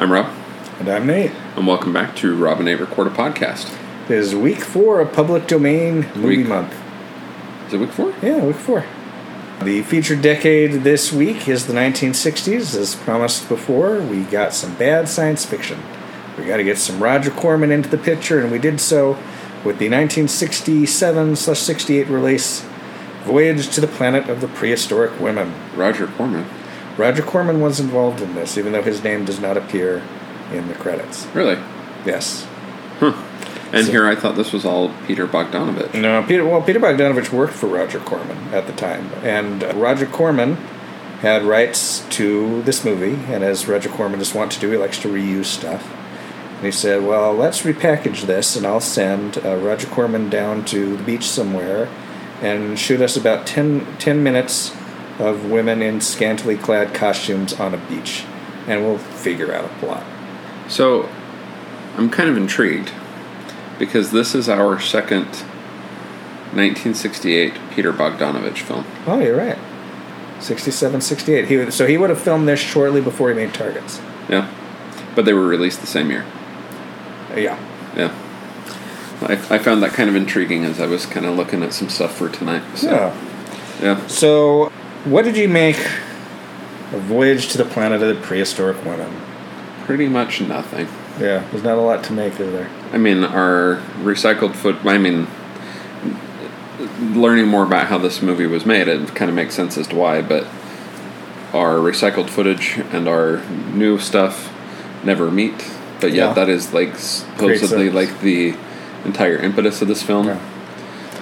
I'm Rob, And I'm Nate. and welcome back to Rob and Nate Record a Podcast. It is week four of public domain movie Week- month. Is it week four? Yeah, week four. The featured decade this week is the 1960s. As promised before, we got some bad science fiction. We got to get some Roger Corman into the picture, and we did so with the 1967 68 release Voyage to the Planet of the Prehistoric Women. Roger Corman. Roger Corman was involved in this, even though his name does not appear in the credits. Really? Yes. And So- here I thought this was all Peter Bogdanovich. No, Peter. Well, Peter Bogdanovich worked for Roger Corman at the time, and uh, Roger Corman had rights to this movie. And as Roger Corman just wants to do, he likes to reuse stuff. And he said, "Well, let's repackage this, and I'll send uh, Roger Corman down to the beach somewhere, and shoot us about 10, 10 minutes of women in scantily clad costumes on a beach, and we'll figure out a plot." So I'm kind of intrigued because this is our second 1968 Peter Bogdanovich film. Oh, you're right. 67, 68. He, so he would have filmed this shortly before he made Targets. Yeah. But they were released the same year. Uh, yeah. Yeah. I, I found that kind of intriguing as I was kind of looking at some stuff for tonight. So, Yeah. yeah. So, what did you make of Voyage to the Planet of the Prehistoric Women? Pretty much nothing. Yeah, there's not a lot to make, is there? I mean, our recycled foot. I mean, learning more about how this movie was made, it kind of makes sense as to why. But our recycled footage and our new stuff never meet. But yet, Yeah. that is like supposedly like the entire impetus of this film. Yeah.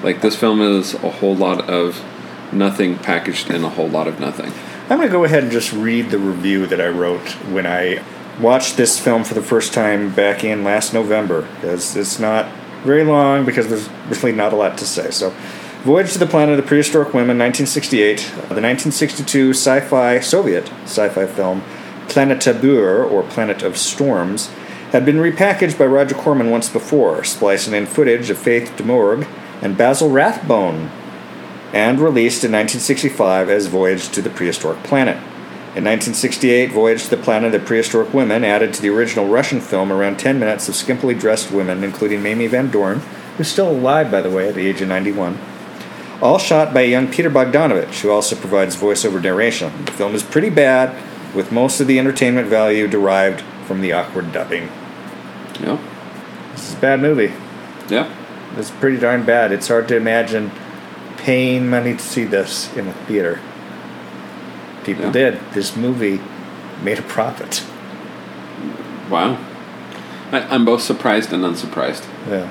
Like this film is a whole lot of nothing packaged in a whole lot of nothing. I'm going to go ahead and just read the review that I wrote when I watched this film for the first time back in last November, because it's not very long, because there's really not a lot to say. So, Voyage to the Planet of the Prehistoric Women, 1968, uh, the 1962 sci fi, Soviet sci fi film Planeta Bur, or Planet of Storms, had been repackaged by Roger Corman once before, splicing in footage of Faith Domergue and Basil Rathbone and released in 1965 as Voyage to the Prehistoric Planet. In 1968, Voyage to the Planet of the Prehistoric Women added to the original Russian film around 10 minutes of skimpily dressed women, including Mamie Van Doren, who's still alive, by the way, at the age of 91. All shot by young Peter Bogdanovich, who also provides voiceover narration. The film is pretty bad, with most of the entertainment value derived from the awkward dubbing. Yeah. This is a bad movie. Yeah. It's pretty darn bad. It's hard to imagine paying money to see this in a theater. People Yeah. did. This movie made a profit. Wow. I, I'm both surprised and unsurprised. Yeah.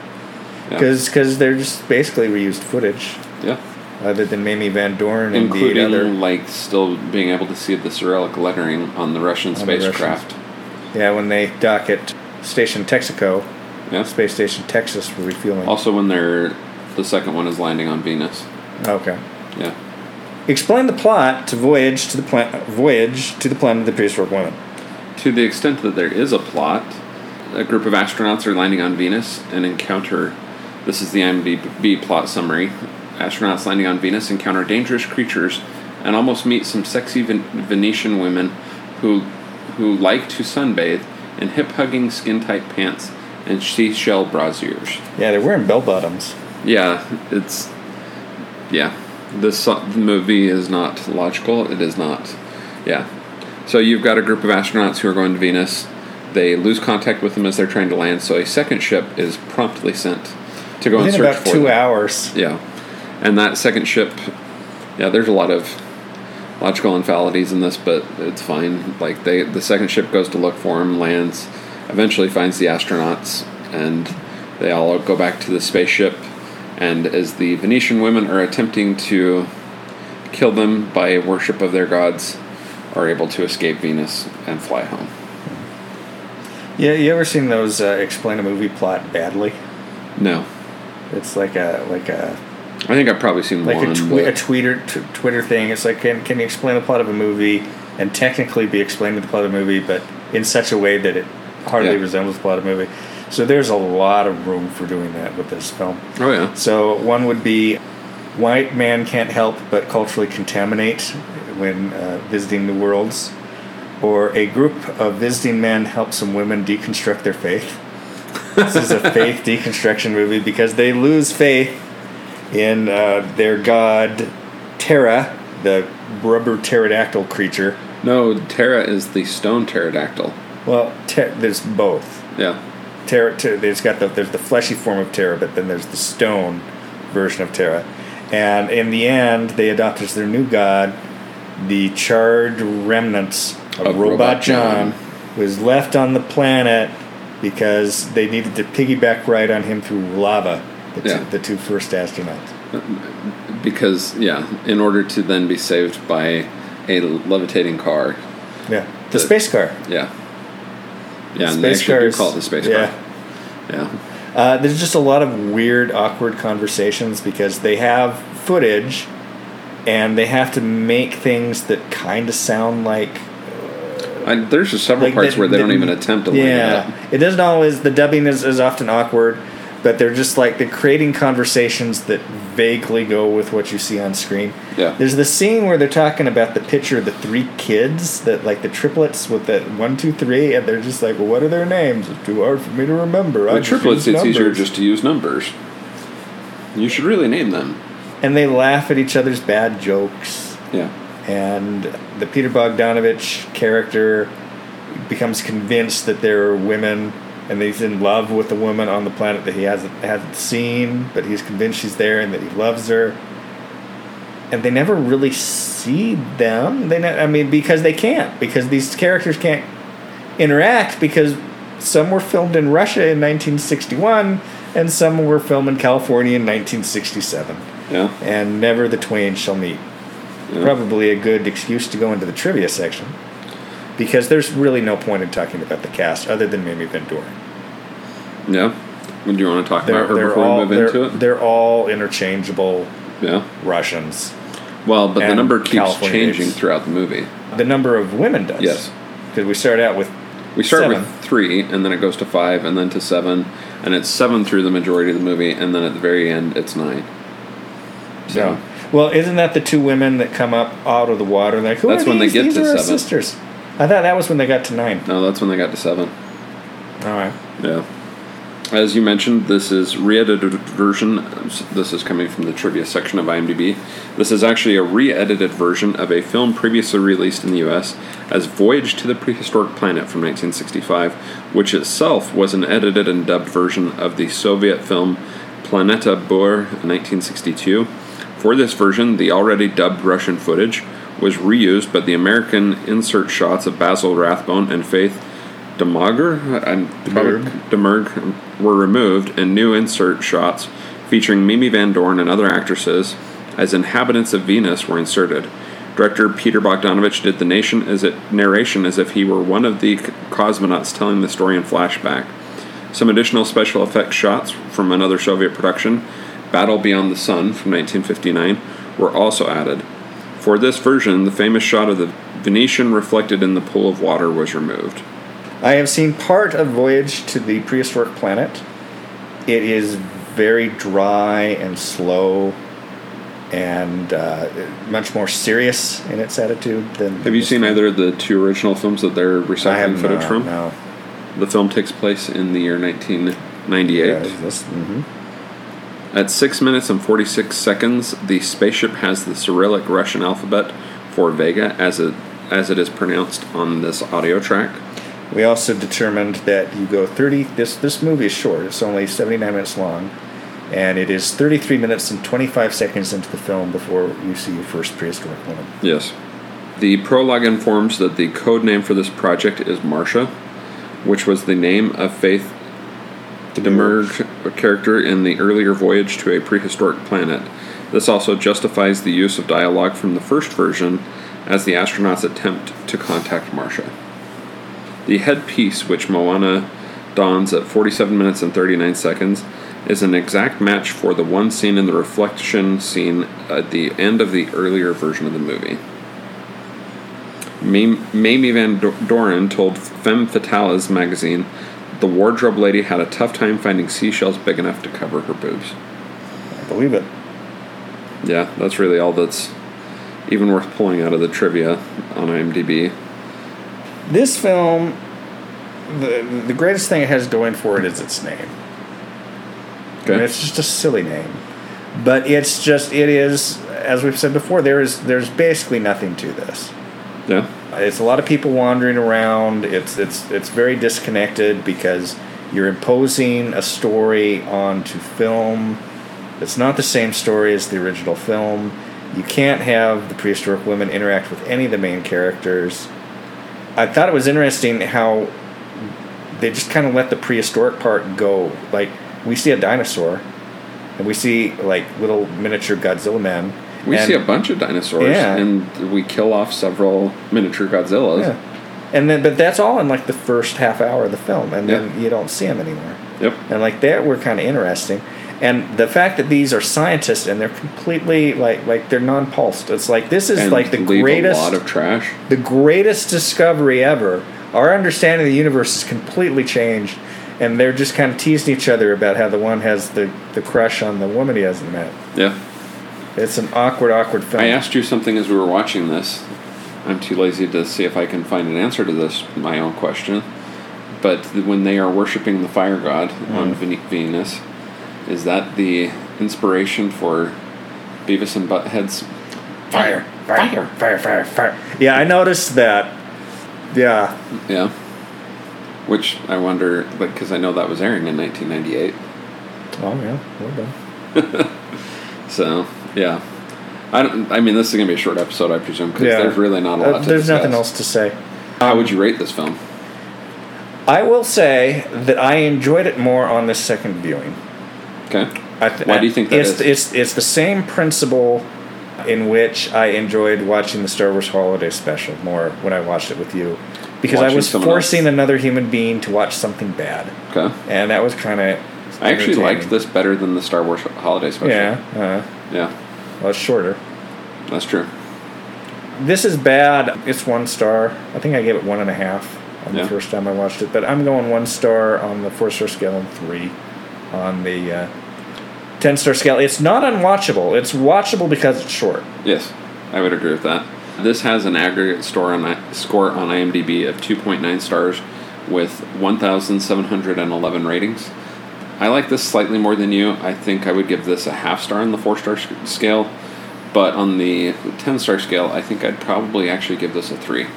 Yeah. Because they're just basically reused footage, yeah. other than Mamie Van Doren and the including other. like still being able to see the Cyrillic lettering on the Russian On the spacecraft. Yeah, when they dock at Station Texaco, Yeah. Space Station Texas for refueling. Also, when they're the second one is landing on Venus. Okay. Yeah. Explain the plot to Voyage to the Planet Voyage to the Planet of the Prehistoric Women. To the extent that there is a plot, a group of astronauts are landing on Venus and encounter. This is the IMDb plot summary. Astronauts landing on Venus encounter dangerous creatures and almost meet some sexy Ven- Venetian women who who like to sunbathe in hip-hugging skin-tight pants and seashell brassiers. Yeah, they're wearing bell bottoms. Yeah, it's yeah. This so- movie is not logical. It is not. Yeah. So you've got a group of astronauts who are going to Venus. They lose contact with them as they're trying to land. So a second ship is promptly sent to go and Within search about for two them. hours. Yeah, and that second ship. Yeah, there's a lot of logical infalities in this, but it's fine. Like they, the second ship goes to look for him, lands, eventually finds the astronauts, and they all go back to the spaceship. And as the Venetian women are attempting to kill them by worship of their gods, are able to escape Venus and fly home. Yeah, you ever seen those uh, explain a movie plot badly? No, It's like a like a I think I've probably seen like one. a, twi- a Twitter t- Twitter thing. It's like can can you explain the plot of a movie and technically be explaining the plot of a movie, but in such a way that it hardly Yeah. resembles the plot of a movie. So there's a lot of room for doing that with this film. oh yeah, So one would be white man can't help but culturally contaminate when uh, visiting the worlds. or a group of visiting men help some women deconstruct their faith. this is a faith deconstruction movie because they lose faith in uh, their god Terra, the rubber pterodactyl creature. No, Terra is the stone pterodactyl. Well, ter- there's both. Yeah. Terra, ter- there's got the there's the fleshy form of Terra, but then there's the stone version of Terra. And in the end, they adopt as their new god the charred remnants of, Of Robot, Robot John, John. was left on the planet because they needed to piggyback ride on him through lava. The, Yeah. two, the two first astronauts. Because, yeah, in order to then be saved by a levitating car. Yeah, the, The- space car. Yeah. Yeah, and they Space actually do call it the space yeah. car. Yeah. Uh, there's just a lot of weird, awkward conversations because they have footage and they have to make things that kind of sound like. I, there's just several like parts where they the- don't even attempt to line it Yeah, up. it doesn't always. The dubbing is, is often awkward, but they're just like they're creating conversations that vaguely go with what you see on screen. Yeah. There's the scene where they're talking about the picture of the three kids that like the triplets with the one, two, three, and they're just like, well, what are their names? It's too hard for me to remember. With triplets, it's easier just to use numbers. You should really name them. and they laugh at each other's bad jokes. Yeah. And the Peter Bogdanovich character becomes convinced that there are women, and he's in love with a woman on the planet that he hasn't hasn't seen, but he's convinced she's there and that he loves her. And they never really see them. They, ne- I mean, because they can't, because these characters can't interact because some were filmed in Russia in 1961 and some were filmed in California in 1967 Yeah. and never the twain shall meet. Yeah. Probably a good excuse to go into the trivia section because there's really no point in talking about the cast other than Mimi Doren. Yeah. Would you want to talk They're, about her before all we move into it? they're all interchangeable Yeah. Russians. Well, but the number keeps California changing throughout the movie. The number of women does. Yes. Because we start out with We start Seven. with three, and then it goes to five, and then to seven, and it's seven through the majority of the movie, and then at the very end, it's nine. So, no. Well, isn't that the two women that come up out of the water? Like, who That's are when they get These to are our seven. sisters. I thought that was when they got to nine. no, that's when they got to seven. All right. Yeah. As you mentioned, this is re-edited version. This is coming from the trivia section of IMDb. This is actually a re-edited version of a film previously released in the U.S. as Voyage to the Prehistoric Planet from 1965, which itself was an edited and dubbed version of the Soviet film Planeta Bur 1962. For this version, the already dubbed Russian footage was reused, but the American insert shots of Basil Rathbone and Faith Demager, I'm Domergue were removed, and new insert shots featuring Mimi Van Doren and other actresses as inhabitants of Venus were inserted. Director Peter Bogdanovich did the nation as it, narration as if he were one of the cosmonauts telling the story in flashback. Some additional special effects shots from another Soviet production, Battle Beyond the Sun from 1959, were also added. For this version, the famous shot of the Venetian reflected in the pool of water was removed. I have seen part of Voyage to the Prehistoric Planet. It is very dry and slow and uh, much more serious in its attitude than. Have you seen either of the two original films that they're recycling footage not, from? No. The film takes place in the year 1998. Yeah, this, mhm. At 6 minutes and 46 seconds, the spaceship has the Cyrillic Russian alphabet for Vega as it, as it is pronounced on this audio track. We also determined that you go 30. This, this movie is short, it's only 79 minutes long. And it is 33 minutes and 25 seconds into the film before you see your first prehistoric woman. Yes. The prologue informs that the code name for this project is Marcia, which was the name of Faith Domergue character in the earlier voyage to a prehistoric planet. This also justifies the use of dialogue from the first version as the astronauts attempt to contact Marcia. The headpiece, which Moana dons at 47 minutes and 39 seconds, is an exact match for the one seen in the reflection scene at the end of the earlier version of the movie. Mamie Van Doren told Femme Fatales magazine the wardrobe lady had a tough time finding seashells big enough to cover her boobs. I believe it. Yeah, that's really all that's even worth pulling out of the trivia on IMDb. This film, the the greatest thing it has going for it is its name. I mean, it's just a silly name, but it's just it is as we've said before. There is there's basically nothing to this. Yeah. It's a lot of people wandering around. It's it's it's very disconnected because you're imposing a story onto film. It's not the same story as the original film. You can't have the prehistoric women interact with any of the main characters. I thought it was interesting how they just kind of let the prehistoric part go. Like we see a dinosaur, and we see like little miniature Godzilla men. We and- see a bunch of dinosaurs, Yeah. and we kill off several miniature Godzillas. Yeah. And then, but that's all in like the first half hour of the film, and then Yeah. you don't see them anymore. Yep. And like that were kind of interesting, and the fact that these are scientists and they're completely like like they're non-pulsed. It's like this is And like the greatest lot of trash. the greatest discovery ever. Our understanding of the universe is completely changed, and they're just kind of teasing each other about how the one has the the crush on the woman he hasn't met. Yeah. It's an awkward, awkward film. I asked you something as we were watching this. I'm too lazy to see if I can find an answer to this, my own question. But when they are worshiping the fire god on mm. Ven- Venus, is that the inspiration for Beavis and Butthead's fire, fire, fire, fire, fire. Yeah, I noticed that. Yeah, Yeah. Which I wonder, like, because I know that was airing in 1998. Oh yeah, well done. So, yeah. I don't. I mean, this is gonna be a short episode, I presume, because Yeah. there's really not a lot. Uh, to there's discuss. nothing else to say. How would you rate this film? I will say that I enjoyed it more on this second viewing. Okay. I th- Why do you think that it's, is? It's it's the same principle in which I enjoyed watching the Star Wars Holiday Special more when I watched it with you, because I Watching was someone forcing else. another human being to watch something bad, Okay. and that was kind of. I actually liked this better than the Star Wars Holiday Special. Yeah, uh, Yeah, well, it's shorter. that's true. This is bad. It's one star. I think I gave it one and a half on Yeah. the first time I watched it, but I'm going one star on the four star scale and three on the uh, ten star scale. It's not unwatchable. It's watchable because it's short. Yes, I would agree with that. This has an aggregate score on score on IMDb of 2.9 stars with 1,711 ratings. I like this slightly more than you. I think I would give this a half star on the four star scale, but on the 10 star scale, I think I'd probably actually give this a three.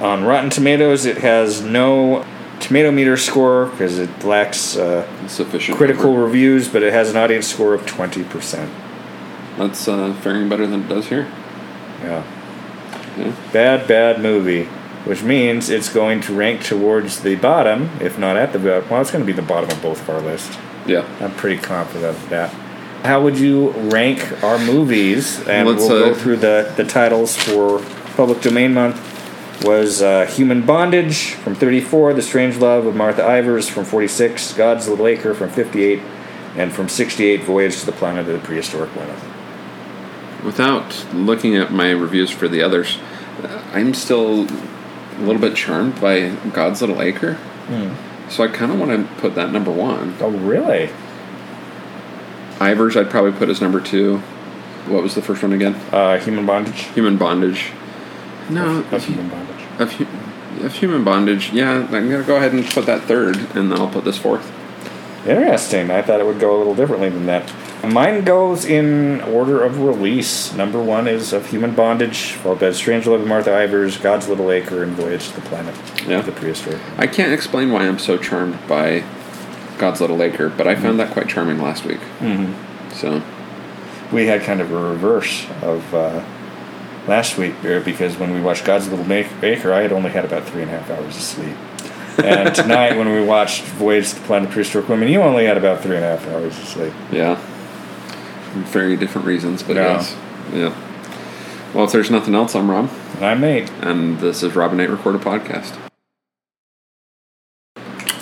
On Rotten Tomatoes, it has no tomato meter score because it lacks uh, Sufficient. critical number. reviews, but it has an audience score of twenty percent. That's uh, faring better than it does here. Yeah. Yeah. Bad, bad movie. Which means it's going to rank towards the bottom, if not at the bottom. Well, it's going to be the bottom of both of our lists. Yeah. I'm pretty confident of that. How would you rank our movies? And Let's, we'll uh, go through the, the titles for Public Domain Month. Was uh, Human Bondage from 34, The Strange Love of Martha Ivers from 46, God's Little Acre from 58, and from 68, Voyage to the Planet of the Prehistoric Women. Without looking at my reviews for the others, I'm still a little bit charmed by God's Little Acre. So I kind of want to put that number one. Oh, really? Ivers, I'd probably put as number two. What was the first one again? Uh, Human Bondage? Human Bondage. No, Of Human Bondage. of, hu- of Human Bondage. Yeah, I'm gonna go ahead and put that third, and then I'll put this fourth. Interesting. I thought it would go a little differently than that. Mine goes in order of release. Number one is Of Human Bondage, followed by Strange Love of Martha Ivers, God's Little Acre, and Voyage to the Planet Yeah. of the Prehistoric. I can't explain why I'm so charmed by God's Little Acre, but I found that quite charming last week. Mm-hmm. So We had kind of a reverse of uh, last week because when we watched God's Little Acre, I had only had about three and a half hours of sleep. And tonight, when we watched Voyage to the Planet of Prehistoric Women, you only had about three and a half hours of sleep. yeah, very different reasons, but Yeah. yes, yeah. Well, if there's nothing else, I'm Rob, And I'm Nate. and this is Rob and Nate Record a Podcast.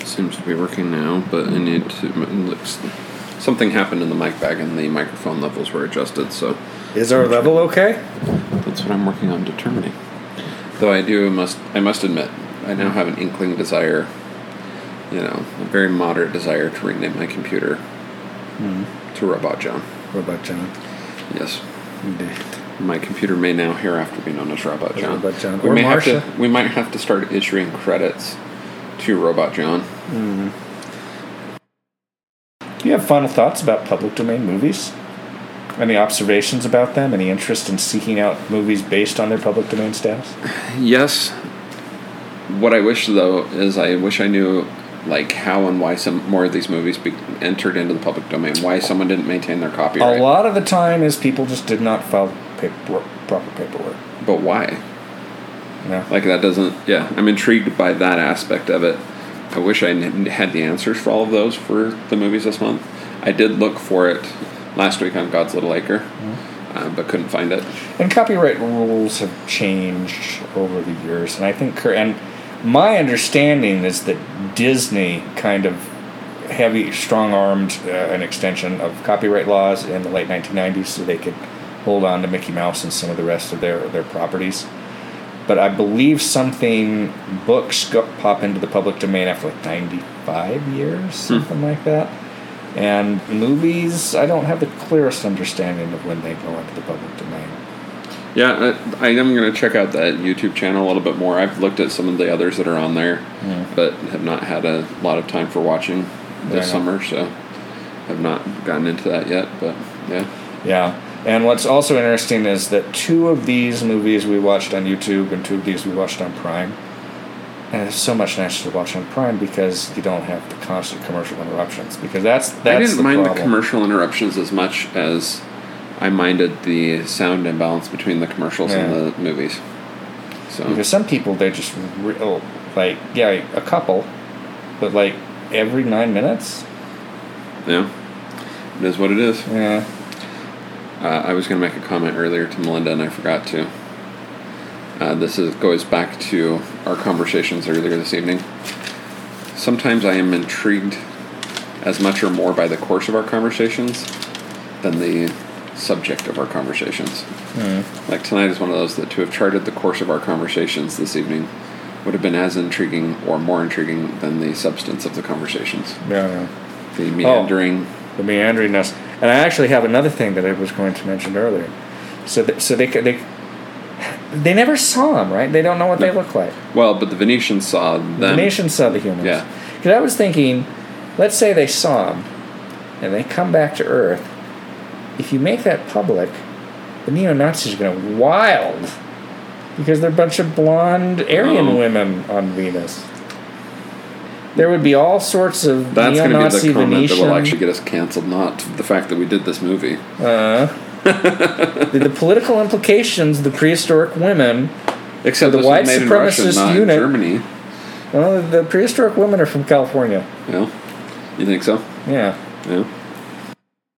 Seems to be working now, but I need to. looks- Something happened in the mic bag, and the microphone levels were adjusted. So Is our level okay? That's what I'm working on determining. Though I do must I must admit, I now have an inkling desire, you know, a very moderate desire to rename my computer hmm. to Robot John. What about John? Yes. Indeed. My computer may now hereafter be known as Robot John. Robot John. We Or may have to. We might have to start issuing credits to Robot John. Do you have final thoughts about public domain movies? Any observations about them? Any interest in seeking out movies based on their public domain status? Yes. What I wish though is I wish I knew like how and why some more of these movies be entered into the public domain. Why someone didn't maintain their copyright. A lot of the time is people just did not file proper paperwork. But why? Yeah. Like that doesn't. Yeah, I'm intrigued by that aspect of it. I wish I had the answers for all of those for the movies this month. I did look for it last week on God's Little Acre, uh, but couldn't find it. And copyright rules have changed over the years, and I think, and my understanding is that Disney kind of heavy, strong-armed uh, an extension of copyright laws in the late 1990s, so they could hold on to Mickey Mouse and some of the rest of their their properties. But I believe something books go, pop into the public domain after like 95 years, something like that. And movies, I don't have the clearest understanding of when they go into the public domain. Yeah, I, I am going to check out that YouTube channel a little bit more. I've looked at some of the others that are on there, but have not had a lot of time for watching this summer, so have not gotten into that yet. But yeah, Yeah. And what's also interesting is that two of these movies we watched on YouTube and two of these we watched on Prime. And it's so much nicer to watch on Prime because you don't have the constant commercial interruptions. Because that's that's I didn't the mind problem. the commercial interruptions as much as I minded the sound imbalance between the commercials and the movies. So Because some people they're just re- oh, like yeah a couple, but like every nine minutes. yeah, it is what it is. Yeah. Uh, I was going to make a comment earlier to Melinda, and I forgot to. Uh, this is goes back to our conversations earlier this evening. Sometimes I am intrigued as much or more by the course of our conversations than the subject of our conversations. Hmm. Like tonight is one of those that to have charted the course of our conversations this evening would have been as intriguing or more intriguing than the substance of the conversations. Yeah. yeah. The meandering. Oh, the meanderingness. And I actually have another thing that I was going to mention earlier. So, th- so they they they never saw them, right? They don't know what they look like. Well, but the Venetians saw them. the nation saw the humans. Yeah. Because I was thinking, let's say they saw them, and they come back to Earth. If you make that public, the neo Nazis are going to go wild because they're a bunch of blonde Aryan Oh. women on Venus. There would be all sorts of That's going to be the comment Venetian. that will actually get us canceled, not the fact that we did this movie. Uh, the, the political implications, the prehistoric women. Except the white Russia, supremacist not unit- Germany. Well, the prehistoric women are from California. Yeah, you think so? Yeah. Yeah.